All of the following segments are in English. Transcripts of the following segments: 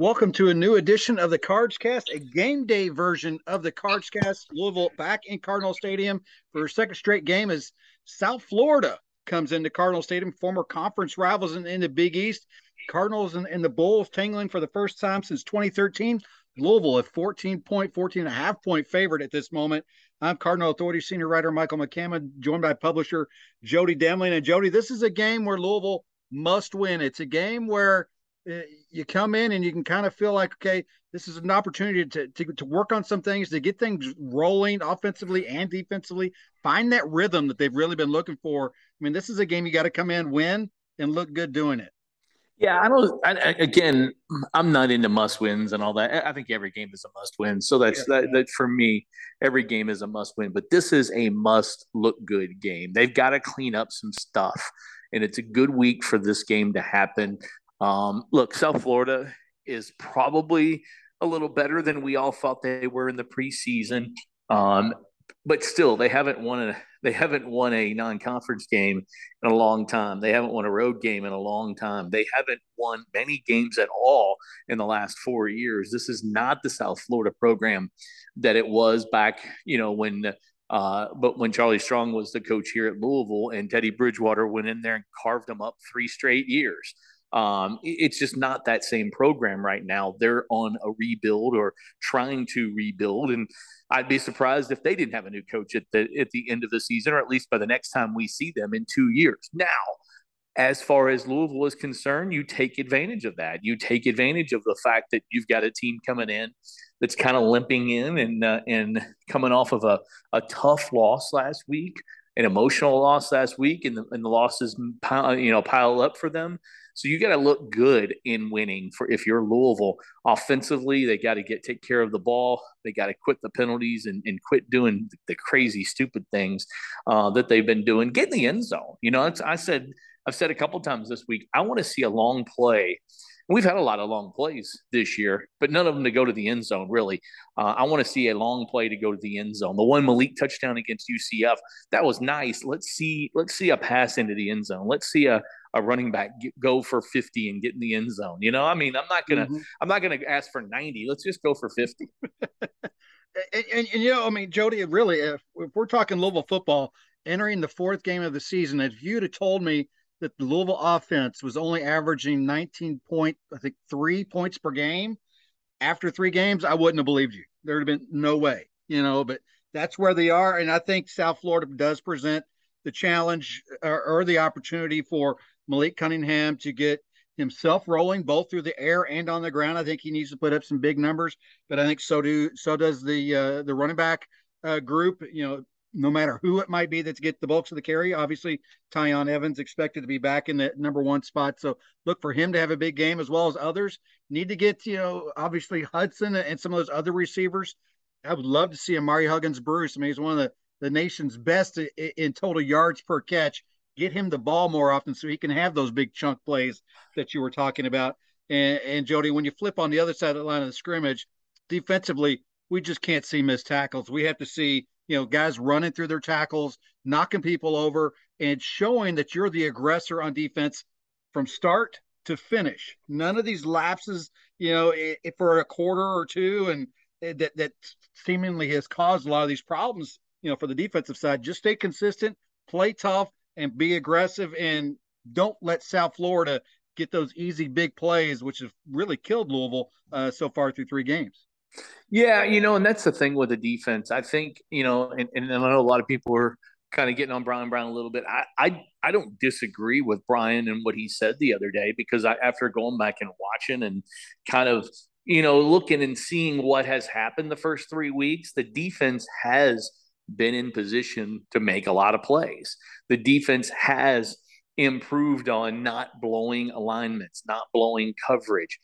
Welcome to a new edition of the Cards Cast, a game day version of the Cards Cast. Louisville back in Cardinal Stadium for a second straight game as South Florida comes into Cardinal Stadium, former conference rivals in, in the Big East. Cardinals and, and, the Bulls tangling for the first time since 2013. Louisville a 14 point, 14 and a half point favorite at this moment. I'm Cardinal Authority senior writer Michael McCammon, joined by publisher Jody Demling. And Jody, this is a game where Louisville must win. It's a game where Eh, you come in and you can kind of feel like, okay, this is an opportunity to, to, to work on some things, to get things rolling offensively and defensively, find that rhythm that they've really been looking for. I mean, this is a game you got to come in, win, and look good doing it. Yeah, I don't. I, again, I'm not into must wins and all that. I think every game is a must win. So that's yeah. that, that. For me, every game is a must win. But this is a must look good game. They've got to clean up some stuff, and it's a good week for this game to happen. Um, look, South Florida is probably a little better than we all thought they were in the preseason. Um, but still, they haven't won a they haven't won a non-conference game in a long time. They haven't won a road game in a long time. They haven't won many games at all in the last four years. This is not the South Florida program that it was back, you know, when uh, but when Charlie Strong was the coach here at Louisville and Teddy Bridgewater went in there and carved them up three straight years. Um, it's just not that same program right now. They're on a rebuild or trying to rebuild, and I'd be surprised if they didn't have a new coach at the at the end of the season, or at least by the next time we see them in two years. Now, as far as Louisville is concerned, you take advantage of that. You take advantage of the fact that you've got a team coming in that's kind of limping in and uh, and coming off of a, a tough loss last week, an emotional loss last week, and the, and the losses pile, you know pile up for them. So you got to look good in winning for if you're Louisville. Offensively, they got to get take care of the ball. They got to quit the penalties and, and quit doing the crazy, stupid things uh, that they've been doing. Get in the end zone. You know, I said I've said a couple times this week. I want to see a long play We've had a lot of long plays this year, but none of them to go to the end zone, really. Uh, I want to see a long play to go to the end zone. The one Malik touchdown against UCF, that was nice. Let's see, let's see a pass into the end zone. Let's see a, a running back get, go for 50 and get in the end zone. You know, I mean, I'm not gonna, mm-hmm. I'm not gonna ask for 90. Let's just go for 50. and, and, and, you know, I mean, Jody, really, if, if we're talking Louisville football entering the fourth game of the season, if you'd have told me that the Louisville offense was only averaging 19 point, I think three points per game after three games, I wouldn't have believed you. There would have been no way, you know, but that's where they are. And I think South Florida does present the challenge or, or the opportunity for Malik Cunningham to get himself rolling both through the air and on the ground. I think he needs to put up some big numbers, but I think so do so does the uh, the running back uh, group. You know, no matter who it might be that's get the bulks of the carry. Obviously, Tiyon Evans expected to be back in the number one spot. So look for him to have a big game as well as others. Need to get, you know, obviously Hudson and some of those other receivers. I would love to see Ahmari Huggins Bruce. I mean, he's one of the, the nation's best in, in total yards per catch. Get him the ball more often so he can have those big chunk plays that you were talking about. And, and Jody, when you flip on the other side of the line of the scrimmage, defensively, we just can't see missed tackles. We have to see you know, guys running through their tackles, knocking people over, and showing that you're the aggressor on defense from start to finish. None of these lapses, you know, for a quarter or two, and eh, that that seemingly has caused a lot of these problems, you know, for the defensive side. Just stay consistent, play tough, and be aggressive, and don't let South Florida get those easy big plays, which have really killed Louisville uh, so far through three games. Yeah, you know, and that's the thing with the defense. I think, you know, and, and I know a lot of people are kind of getting on Brian Brown a little bit. I, I I don't disagree with Brian and what he said the other day because I after going back and watching and kind of you know looking and seeing what has happened the first three weeks, the defense has been in position to make a lot of plays. The defense has improved on not blowing alignments, not blowing coverage.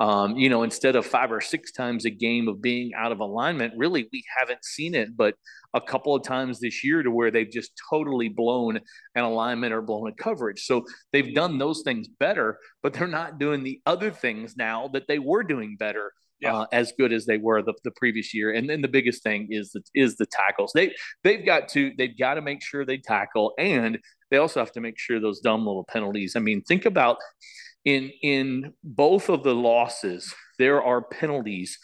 Um, you know, instead of five or six times a game of being out of alignment, really, we haven't seen it, but a couple of times this year to where they've just totally blown an alignment or blown a coverage. So they've done those things better, but they're not doing the other things now that they were doing better. Yeah. Uh, as good as they were the, the previous year, and then the biggest thing is the is the tackles. They they've got to they've got to make sure they tackle, and they also have to make sure those dumb little penalties. I mean, think about in in both of the losses, there are penalties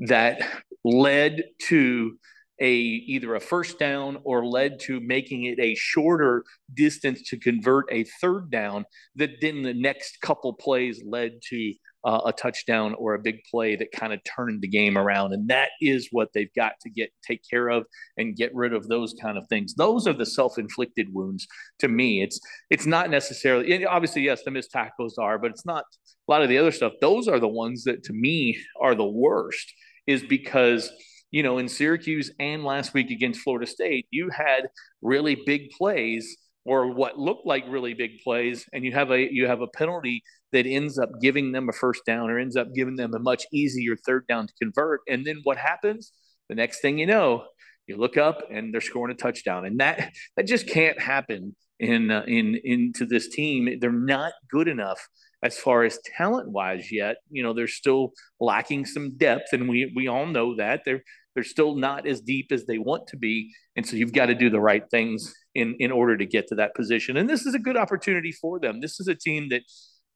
that led to a either a first down or led to making it a shorter distance to convert a third down that then the next couple plays led to uh, a touchdown or a big play that kind of turned the game around. And that is what they've got to get take care of and get rid of those kind of things. Those are the self-inflicted wounds to me. It's it's not necessarily obviously yes, the missed tackles are, but it's not a lot of the other stuff. Those are the ones that to me are the worst, is because you know in Syracuse and last week against Florida State, you had really big plays or what looked like really big plays and you have a you have a penalty that ends up giving them a first down or ends up giving them a much easier third down to convert. And then what happens? The next thing you know you look up and they're scoring a touchdown. And that that just can't happen in uh, in into this team. They're not good enough as far as talent wise yet. You know they're still lacking some depth and we we all know that. They're they're still not as deep as they want to be. And so you've got to do the right things in in order to get to that position. And this is a good opportunity for them. This is a team that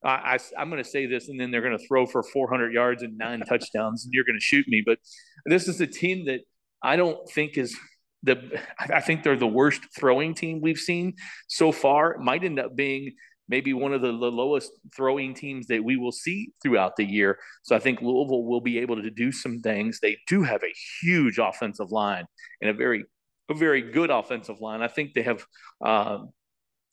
I, I, am going to say this, and then they're going to throw for 400 yards and nine touchdowns, and you're going to shoot me. But this is a team that I don't think is the. I think they're the worst throwing team we've seen so far. It might end up being maybe one of the, the lowest throwing teams that we will see throughout the year. So I think Louisville will be able to do some things. They do have a huge offensive line and a very a very good offensive line. I think they have uh,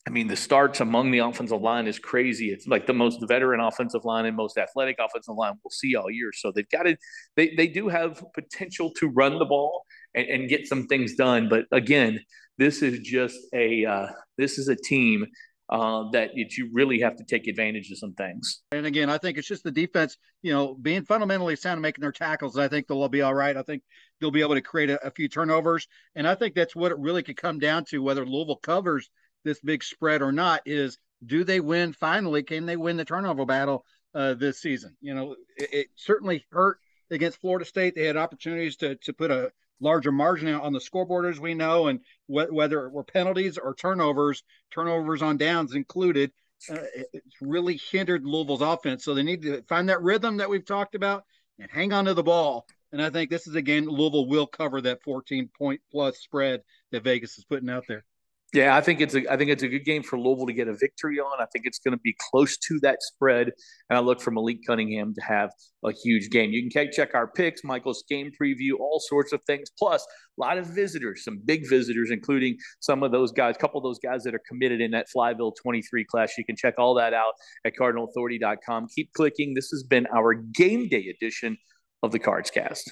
I mean, the starts among the offensive line is crazy. It's like the most veteran offensive line and most athletic offensive line we'll see all year. So they've got to, they, they do have potential to run the ball and, and get some things done. But again, this is just a, uh, this is a team uh, that it, you really have to take advantage of some things. And again, I think it's just the defense, you know, being fundamentally sound and making their tackles. I think they'll be all right. I think they'll be able to create a, a few turnovers. And I think that's what it really could come down to whether Louisville covers – this big spread or not is do they win finally? Can they win the turnover battle uh, this season? You know, it, it, certainly hurt against Florida State. They had opportunities to to put a larger margin on the scoreboard, as we know, and wh- whether it were penalties or turnovers, turnovers on downs included, uh, it's really hindered Louisville's offense. So they need to find that rhythm that we've talked about and hang on to the ball. And I think this is again Louisville will cover that 14 point plus spread that Vegas is putting out there. Yeah, I think it's a I think it's a good game for Louisville to get a victory on. I think it's going to be close to that spread, and I look for Malik Cunningham to have a huge game. You can check our picks, Michael's game preview, all sorts of things. Plus, a lot of visitors, some big visitors, including some of those guys, a couple of those guys that are committed in that Flyville 23 class. You can check all that out at CardinalAuthority.com. Keep clicking. This has been our game day edition of the Cards Cast.